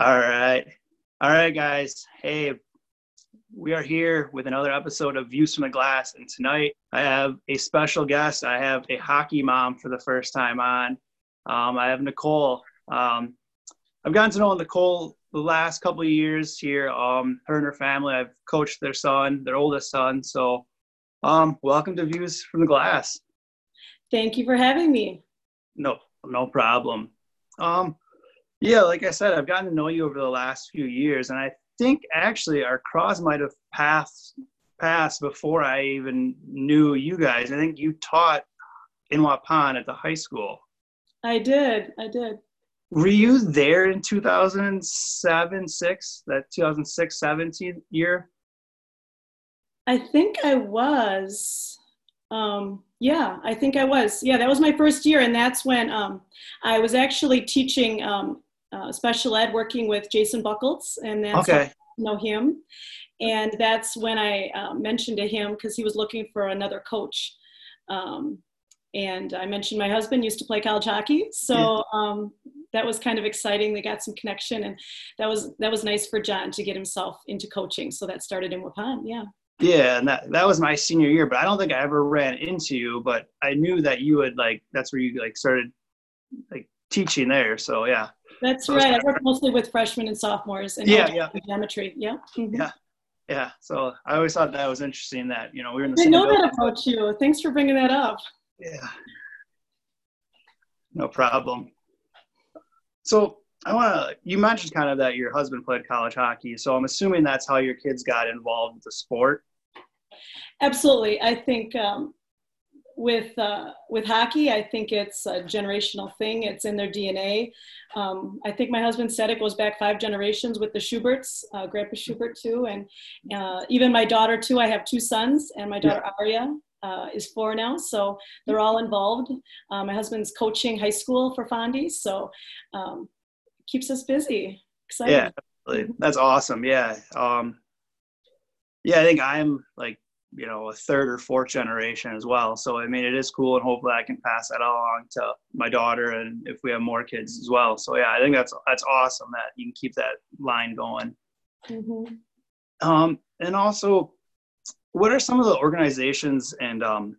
All right. All right, guys. Hey, we are here with another episode of Views from the Glass. And tonight I have a special guest. I have a hockey mom for the first time on. Um, I have Nicole. Um, I've gotten to know Nicole the last couple of years here. Um, her and her family, I've coached their son, their oldest son. So, um, welcome to Views from the Glass. Thank you for having me. No, no problem. Um, yeah, like I said, I've gotten to know you over the last few years, and I think actually our cross might have passed passed before I even knew you guys. I think you taught in Waupun at the high school. I did. I did. Were you there in 2007, 6, that 2006, 17 year? I think I was. Um, yeah, I think I was. Yeah, that was my first year, and that's when um, I was actually teaching um, uh, special ed, working with Jason Buckles, and that's okay. know him. And that's when I uh, mentioned to him because he was looking for another coach. Um, and I mentioned my husband used to play college hockey, so um, that was kind of exciting. They got some connection, and that was that was nice for John to get himself into coaching. So that started in Waupun. Yeah. Yeah, and that that was my senior year, but I don't think I ever ran into you. But I knew that you would like that's where you like started like teaching there. So yeah. That's right. I work mostly with freshmen and sophomores in yeah, yeah. geometry. Yeah. Mm-hmm. Yeah. Yeah. So I always thought that was interesting that, you know, we were in the I know building. that about you. Thanks for bringing that up. Yeah. No problem. So I want to, you mentioned kind of that your husband played college hockey. So I'm assuming that's how your kids got involved with the sport. Absolutely. I think um, with uh, with hockey, I think it's a generational thing. It's in their DNA. Um, I think my husband said it goes back five generations with the Schuberts, uh, Grandpa Schubert too, and uh, even my daughter too. I have two sons, and my daughter. Aria uh, is four now, so they're all involved. Uh, my husband's coaching high school for Fondy, so um, keeps us busy. Exciting. Yeah, that's awesome. Yeah, um, yeah. I think I'm like you know a third or fourth generation as well. So i mean it is cool and hopefully i can pass that along to my daughter and if we have more kids as well. So yeah i think that's that's awesome that you can keep that line going. Mm-hmm. um, and also what are some of the organizations and um,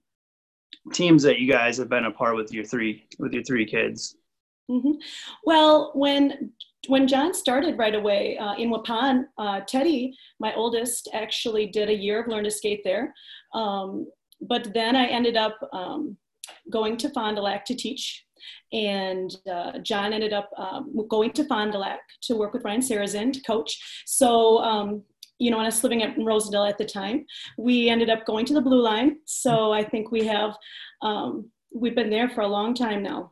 teams that you guys have been a part with your three with your three kids mm-hmm. well when when John started right away uh, in Waupun, uh, Teddy, my oldest, actually did a year of Learn to Skate there. Um, but then I ended up um, going to Fond du Lac to teach. And uh, John ended up um, going to Fond du Lac to work with Ryan Sarazin to coach. So, um, you know, when I was living at Rosendale at the time, we ended up going to the Blue Line. So I think we have, um, we've been there for a long time now.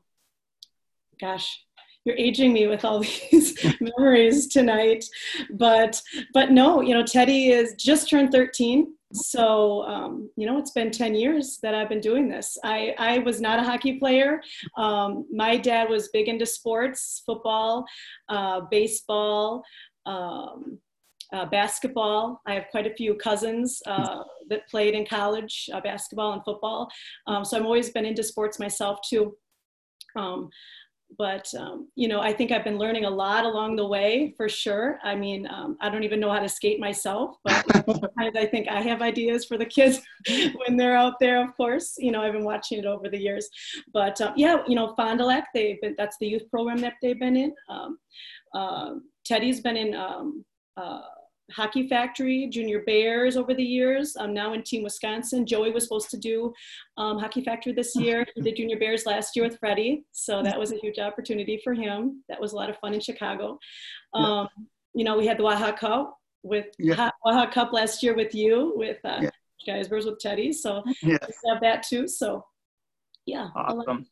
Gosh, you're aging me with all these memories tonight but but no you know teddy is just turned 13 so um, you know it's been 10 years that i've been doing this i, I was not a hockey player um, my dad was big into sports football uh, baseball um, uh, basketball. I have quite a few cousins uh, that played in college uh, basketball and football. Um, so I've always been into sports myself too. Um, but um, you know i think i've been learning a lot along the way for sure. I mean um, i don't even know how to skate myself but sometimes i think i have ideas for the kids when they're out there of course. You know i've been watching it over the years. But um, yeah you know fond du lac they've been that's the youth program that they've been in. Um, uh, teddy's been in um, uh, Hockey Factory, Junior Bears over the years. I'm now in Team Wisconsin. Joey was supposed to do um, Hockey Factory this year. He did Junior Bears last year with Freddie, so that was a huge opportunity for him. That was a lot of fun in Chicago. Um, yeah. You know, we had the Waha Cup with yeah. Waha Cup last year with you, with uh, yeah. Geisber's with Teddy. So yeah. we have that too. So yeah, awesome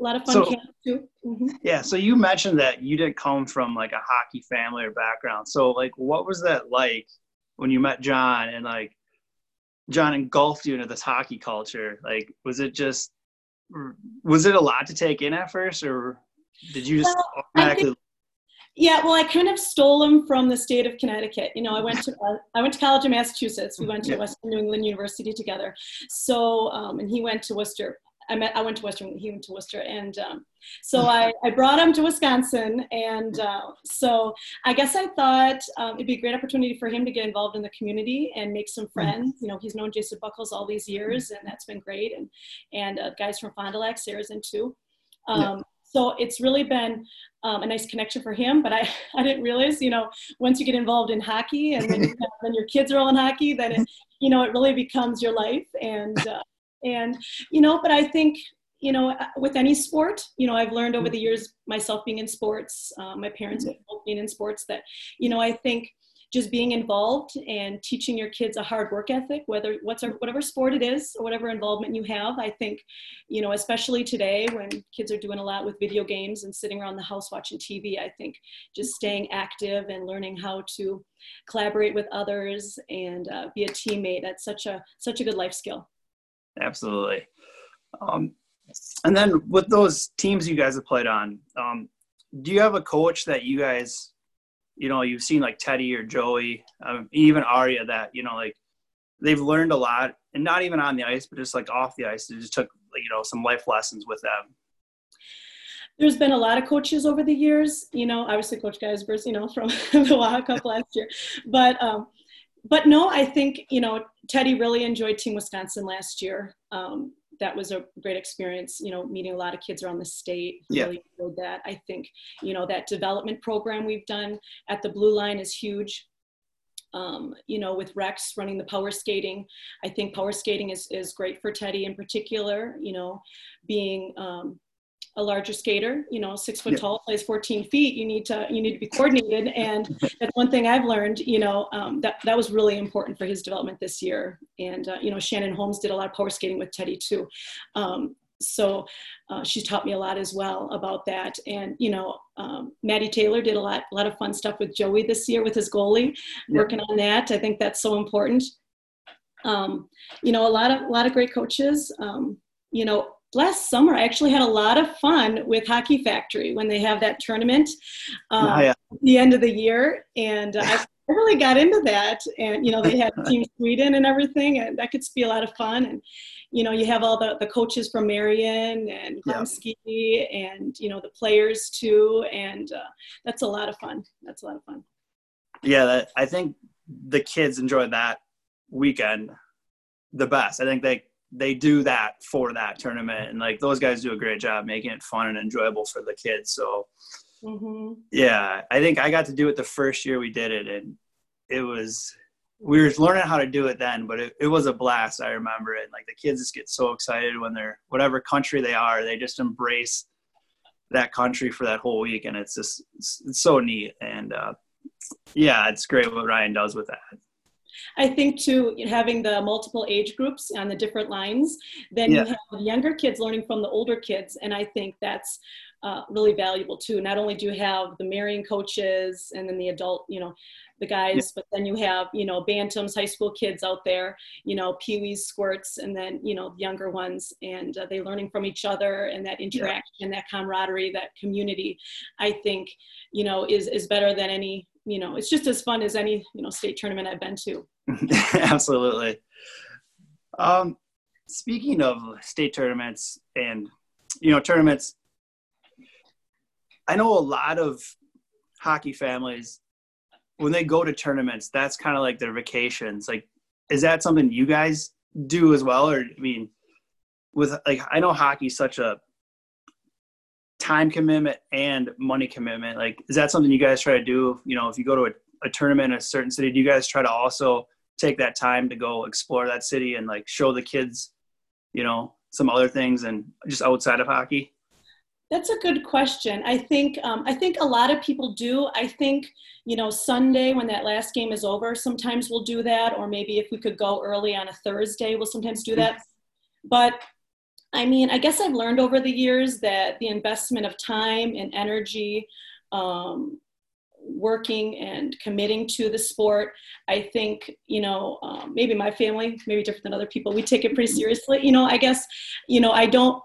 a lot of fun so, camps too. Mm-hmm. Yeah. So you mentioned that you didn't come from like a hockey family or background. So like, what was that like when you met John and like John engulfed you into this hockey culture? Like, was it just, was it a lot to take in at first or did you just well, automatically? yeah, well, I kind of stole him from the state of Connecticut. You know, I went to uh, I went to college in Massachusetts. We went to yeah. Western New England University together. So, um, and he went to Worcester I met I went to Western, he went to Worcester, and um, so I, I brought him to Wisconsin, and uh, so I guess I thought um, it'd be a great opportunity for him to get involved in the community and make some mm-hmm. friends. You know, he's known Jason Buckles all these years, and that's been great, and and uh, guys from Fond du Lac, Sarazin too. Um, yeah. So it's really been um, a nice connection for him. But I, I didn't realize, you know, once you get involved in hockey and then, you then your kids are all in hockey, then it, you know, it really becomes your life. And uh, and you know but i think you know uh, with any sport you know i've learned over the years myself being in sports uh, my parents being in sports that you know i think just being involved and teaching your kids a hard work ethic whether what's our, whatever sport it is or whatever involvement you have i think you know especially today when kids are doing a lot with video games and sitting around the house watching tv i think just staying active and learning how to collaborate with others and uh, be a teammate that's such a such a good life skill absolutely. Um, and then with those teams you guys have played on, um, do you have a coach that you guys, you know, you've seen like Teddy or Joey, um, even Aria that you know, like they've learned a lot, and not even on the ice, but just like off the ice, they just took you know some life lessons with them. There's been a lot of coaches over the years, you know, obviously Coach Geisbers, you know, from the Wild Cup last year, but um, but no, I think you know Teddy really enjoyed Team Wisconsin last year. Um, that was a great experience. You know, meeting a lot of kids around the state. Yeah. Really enjoyed that. I think you know that development program we've done at the Blue Line is huge. Um, you know, with Rex running the power skating, I think power skating is is great for Teddy in particular. You know, being um, a larger skater, you know, six foot yeah. tall, plays 14 feet, you need to you need to be coordinated. And that's one thing I've learned, you know, um, that that was really important for his development this year. And uh, you know, Shannon Holmes did a lot of power skating with Teddy too. Um, so uh, she's taught me a lot as well about that. And you know, um, Maddie Taylor did a lot a lot of fun stuff with Joey this year with his goalie, yeah. working on that. I think that's so important. Um, you know, a lot of a lot of great coaches. Um, you know, last summer, I actually had a lot of fun with Hockey Factory when they have that tournament um, oh, yeah. at the end of the year. And uh, I really got into that. And, you know, they had Team Sweden and everything, and that could be a lot of fun. And, you know, you have all the, the coaches from Marian and Glemsky yeah. and, you know, the players too. And uh, that's a lot of fun. That's a lot of fun. Yeah, that, I think the kids enjoyed that weekend the best. I think they they do that for that tournament. And like those guys do a great job making it fun and enjoyable for the kids. So mm-hmm. yeah i think i got to do it the first year we did it. And it was we were learning how to do it then but it, it was a blast i remember it. Like the kids just get so excited when they're whatever country they are they just embrace that country for that whole week. And it's just it's, it's so neat. And uh, yeah it's great what ryan does with that I think too, having the multiple age groups on the different lines, then yeah. you have younger kids learning from the older kids. And I think that's uh, really valuable too. Not only do you have the Marian coaches and then the adult, you know, the guys, yeah. but then you have, you know, Bantams, high school kids out there, you know, Pee-wees, squirts, and then, you know, younger ones, and uh, they learning from each other and that interaction, yeah. that camaraderie, that community, I think, you know, is, is better than any, you know, it's just as fun as any, you know, state tournament I've been to. Absolutely. Um, speaking of state tournaments and you know tournaments, I know a lot of hockey families when they go to tournaments, that's kind of like their vacations. Like, is that something you guys do as well, or I mean, with like I know hockey's such a time commitment and money commitment. Like, is that something you guys try to do? You know, if you go to a, a tournament in a certain city, do you guys try to also take that time to go explore that city and like show the kids, you know, some other things and just outside of hockey? That's a good question. I think um, I think a lot of people do. I think you know Sunday when that last game is over, sometimes we'll do that, or maybe if we could go early on a Thursday, we'll sometimes do that. But I mean, I guess I've learned over the years that the investment of time and energy um, working and committing to the sport. I think, you know, um, maybe my family, maybe different than other people, we take it pretty seriously. You know, I guess, you know, I don't,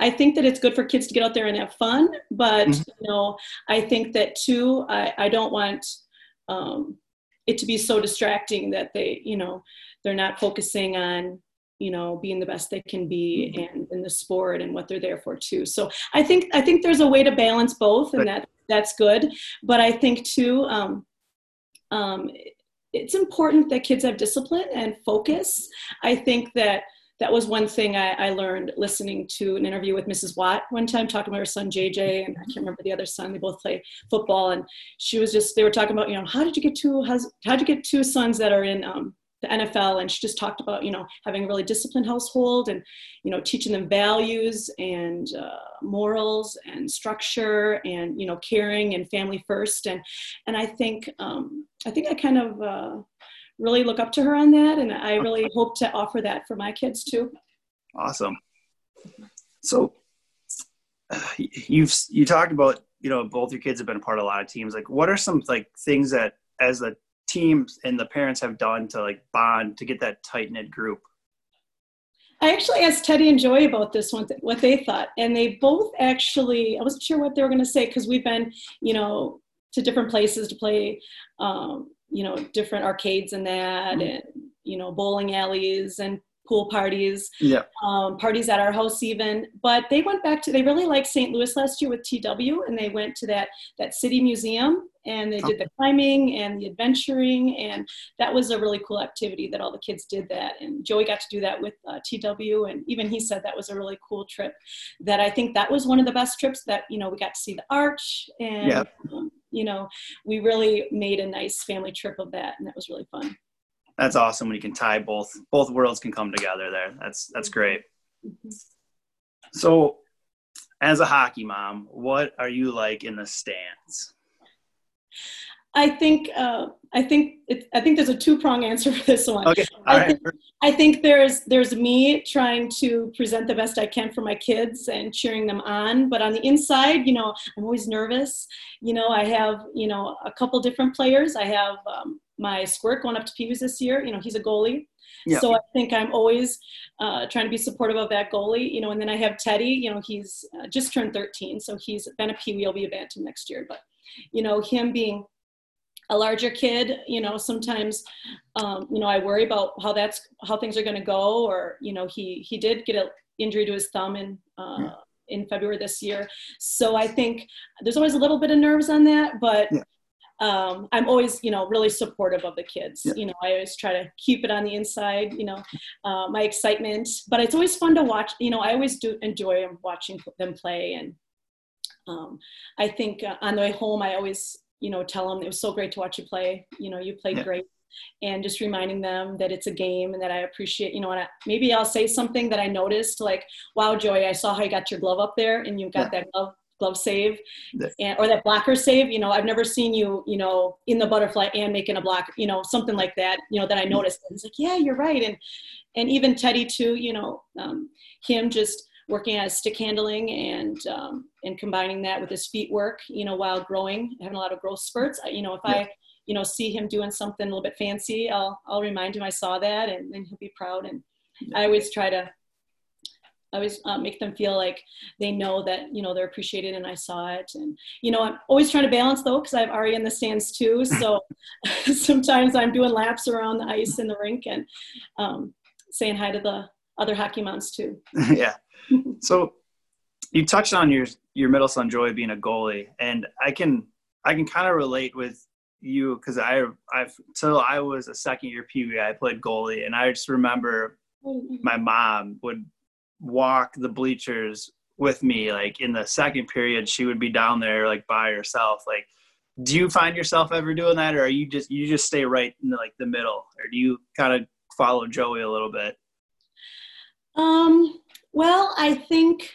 I think that it's good for kids to get out there and have fun, but, mm-hmm. you know, I think that too, I, I don't want um, it to be so distracting that they, you know, they're not focusing on you know being the best they can be and in the sport and what they're there for too. So i think i think there's a way to balance both and that that's good. But i think too um, um, it's important that kids have discipline and focus. I think that that was one thing I, I, learned listening to an interview with Mrs. Watt one time, talking about her son JJ, and I can't remember the other son. They both play football, and she was just they were talking about you know how did you get two how did you get two sons that are in um, the NFL, and she just talked about you know having a really disciplined household and you know teaching them values and uh, morals and structure and you know caring and family first, and and I think um, I think I kind of uh, really look up to her on that, and I really hope to offer that for my kids too. Awesome. So you've you talked about you know both your kids have been a part of a lot of teams. Like, what are some like things that as a teams and the parents have done to like bond to get that tight knit group? I actually asked Teddy and Joy about this one, what they thought, and they both actually. I wasn't sure what they were going to say because we've been, you know, to different places to play um, you know different arcades and that mm-hmm. and you know bowling alleys and pool parties yeah um, parties at our house even but they went back to they really liked st louis last year with tw and they went to that that city museum and they did the climbing and the adventuring and that was a really cool activity that all the kids did that and joey got to do that with uh, tw and even he said that was a really cool trip that i think that was one of the best trips that you know we got to see the arch and yeah. um, you know, we really made a nice family trip of that, and that was really fun. That's awesome when you can tie both both worlds can come together there. That's that's great. Mm-hmm. So, as a hockey mom, what are you like in the stands? I think uh, I think it, I think there's a two prong answer for this one. Okay. All I, right. think, I think there's there's me trying to present the best I can for my kids and cheering them on, but on the inside, you know, I'm always nervous. You know, I have you know a couple different players. I have um, my squirt going up to Pee this year. You know, he's a goalie. Yeah. So I think I'm always uh, trying to be supportive of that goalie, you know. And then I have Teddy, you know, he's uh, just turned 13, so he's been a Pee Wee. He'll be a Bantam next year, but you know, him being a larger kid you know sometimes um, you know i worry about how that's how things are going to go or you know he he did get an injury to his thumb in uh, yeah. in february this year so i think there's always a little bit of nerves on that but yeah. um, i'm always you know really supportive of the kids yeah. you know i always try to keep it on the inside you know uh, my excitement but it's always fun to watch you know i always do enjoy watching them play and um, I think uh, on the way home, I always you know, tell them it was so great to watch you play. You know, you played yeah. great. And just reminding them that it's a game and that I appreciate, you know, and I, maybe I'll say something that I noticed, like, "Wow, Joey, I saw how you got your glove up there, and you got yeah. that glove glove save, and, or that blocker save. You know, I've never seen you, you know, in the butterfly and making a block, you know, something like that. You know, that I noticed. And he's like, "Yeah, you're right." And and even Teddy too. You know, um, him just working on stick handling and um, and combining that with his feet work, you know, while growing, having a lot of growth spurts. You know, if yeah. I, you know, see him doing something a little bit fancy, I'll I'll remind him I saw that, and then he'll be proud. And yeah. I always try to. I always uh, make them feel like they know that you know they're appreciated and I saw it and you know I'm always trying to balance though because I have Ari in the stands too so sometimes I'm doing laps around the ice in the rink and um, saying hi to the other hockey moms too. yeah, so you touched on your your middle son Joy being a goalie, and I can I can kind of relate with you because I I've till I was a second year Pee I played goalie, and I just remember my mom would walk the bleachers with me like in the second period she would be down there like by herself like do you find yourself ever doing that or are you just you just stay right in the, like the middle or do you kind of follow joey a little bit? Um well, I think,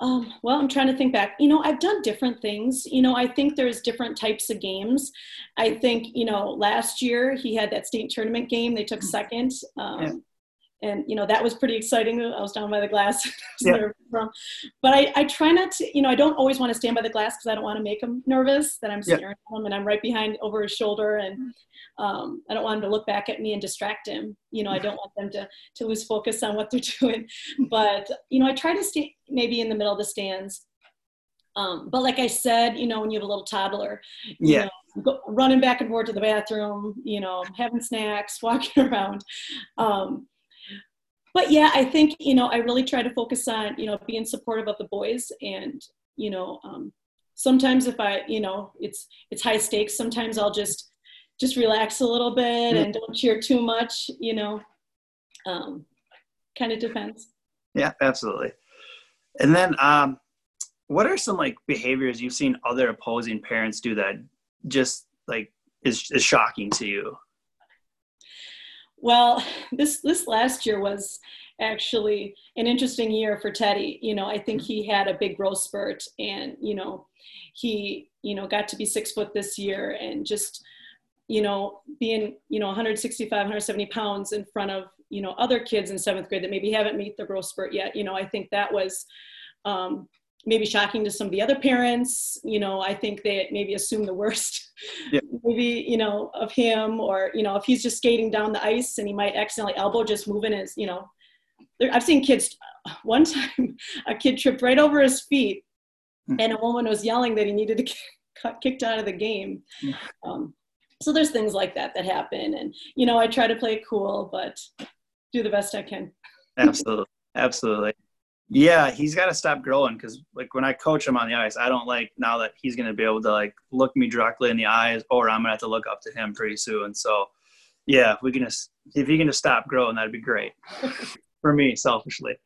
um, well, I'm trying to think back. You know, I've done different things. You know, I think there's different types of games. I think, you know, last year he had that state tournament game. They took second. Um, yeah and you know that was pretty exciting. I was down by the glass. Yeah. but I, I try not to you know i don't always want to stand by the glass because i don't want to make him nervous that i'm staring yeah. at him and i'm right behind over his shoulder and um, i don't want him to look back at me and distract him. You know i don't want them to to lose focus on what they're doing. But you know i try to stay maybe in the middle of the stands. Um, but like i said you know when you have a little toddler yeah. know, Go, running back and forth to the bathroom, you know, having snacks, walking around. Um, but yeah, I think you know I really try to focus on you know being supportive of the boys, and you know um, sometimes if I you know it's it's high stakes, sometimes I'll just just relax a little bit and don't cheer too much. You know, um, kind of depends. Yeah, absolutely. And then, um, what are some like behaviors you've seen other opposing parents do that just like is, is shocking to you? Well, this this last year was actually an interesting year for Teddy. You know, I think he had a big growth spurt, and you know, he you know got to be six foot this year, and just you know being you know 165, 170 pounds in front of you know other kids in seventh grade that maybe haven't meet the growth spurt yet. You know, I think that was um, maybe shocking to some of the other parents. You know, I think they maybe assume the worst, yeah. maybe you know of him, or you know if he's just skating down the ice and he might accidentally elbow just moving his, you know. I've seen kids. One time, a kid tripped right over his feet, mm-hmm. and a woman was yelling that he needed to get kicked out of the game. Mm-hmm. Um, so there's things like that that happen, and you know I try to play it cool, but do the best I can. absolutely, absolutely. Yeah, he's got to stop growing because, like, when I coach him on the ice, I don't like now that he's going to be able to like look me directly in the eyes, or I'm going to have to look up to him pretty soon. So, yeah, if we can just if he can just stop growing, that'd be great for me, selfishly.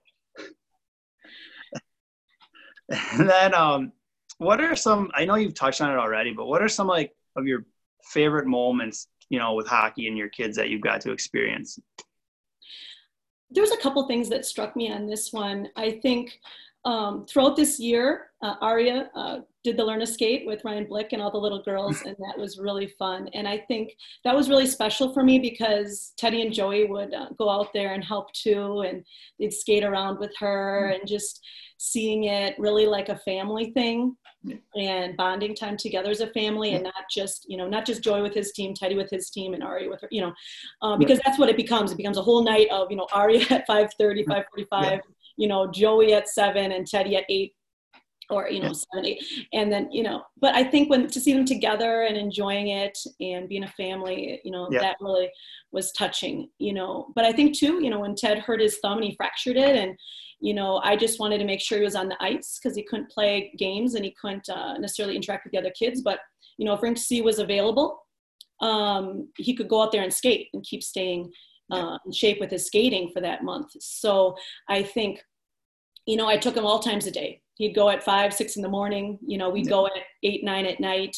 and then, um, what are some? I know you've touched on it already, but what are some like of your favorite moments, you know, with hockey and your kids that you've got to experience? There was a couple things that struck me on this one. I think um, throughout this year, uh, Aria uh, did the Learn Skate with Ryan Blick and all the little girls, and that was really fun. And I think that was really special for me because Teddy and Joey would uh, go out there and help too, and they'd skate around with her, and just seeing it really like a family thing and bonding time together as a family and not just you know not just joy with his team teddy with his team and ari with her you know um, because that's what it becomes. It becomes a whole night of you know ari at 5.30 5.45 yeah. you know joey at 7 and teddy at 8 or you know yeah. seven eight. And then you know but i think when to see them together and enjoying it and being a family you know yeah. that really was touching you know. But i think too you know when ted hurt his thumb and he fractured it and you know, I just wanted to make sure he was on the ice because he couldn't play games and he couldn't uh, necessarily interact with the other kids. But, you know, if Rink C was available, um, he could go out there and skate and keep staying uh, in shape with his skating for that month. So I think, you know, I took him all times a day. He'd go at five, six in the morning. You know, we'd go at eight, nine at night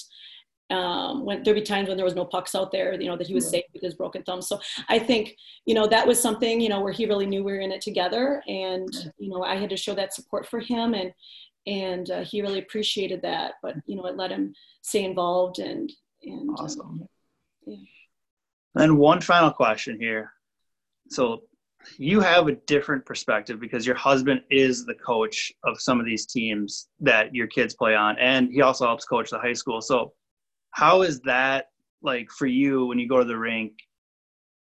um, when there'd be times when there was no pucks out there, you know, that he was safe with his broken thumb. So I think, you know, that was something, you know, where he really knew we were in it together. And, you know, I had to show that support for him and, and uh, he really appreciated that, but, you know, it let him stay involved and, and, uh, awesome. Yeah. And one final question here. So you have a different perspective because your husband is the coach of some of these teams that your kids play on and he also helps coach the high school so how is that like for you when you go to the rink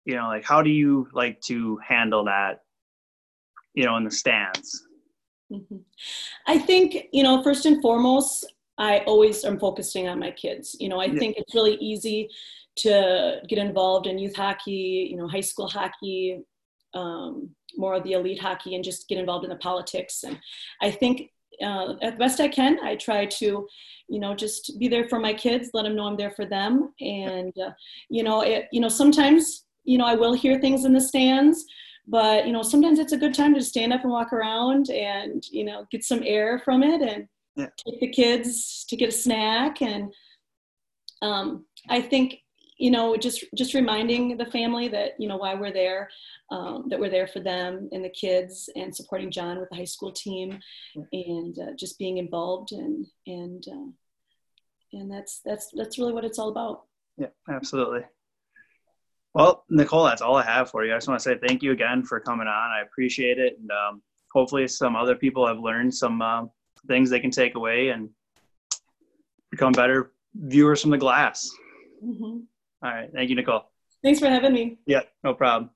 you know like how do you like to handle that you know in the stands mm-hmm. i think you know first and foremost i always am focusing on my kids you know i yeah. think it's really easy to get involved in youth hockey you know high school hockey um, more of the elite hockey and just get involved in the politics and i think uh, at best I can. I try to, you know, just be there for my kids, let them know I'm there for them, and uh, you know, it, you know, sometimes, you know, I will hear things in the stands, but you know, sometimes it's a good time to stand up and walk around and you know, get some air from it and yeah. take the kids to get a snack, and um, I think you know just just reminding the family that you know why we're there um, that we're there for them and the kids and supporting john with the high school team and uh, just being involved and and uh, and that's that's that's really what it's all about. Yeah absolutely. Well nicole that's all i have for you. I just want to say thank you again for coming on. I appreciate it and um, hopefully some other people have learned some uh, things they can take away and become better viewers from the glass. Mm-hmm. All right. Thank you, Nicole. Thanks for having me. Yeah, no problem.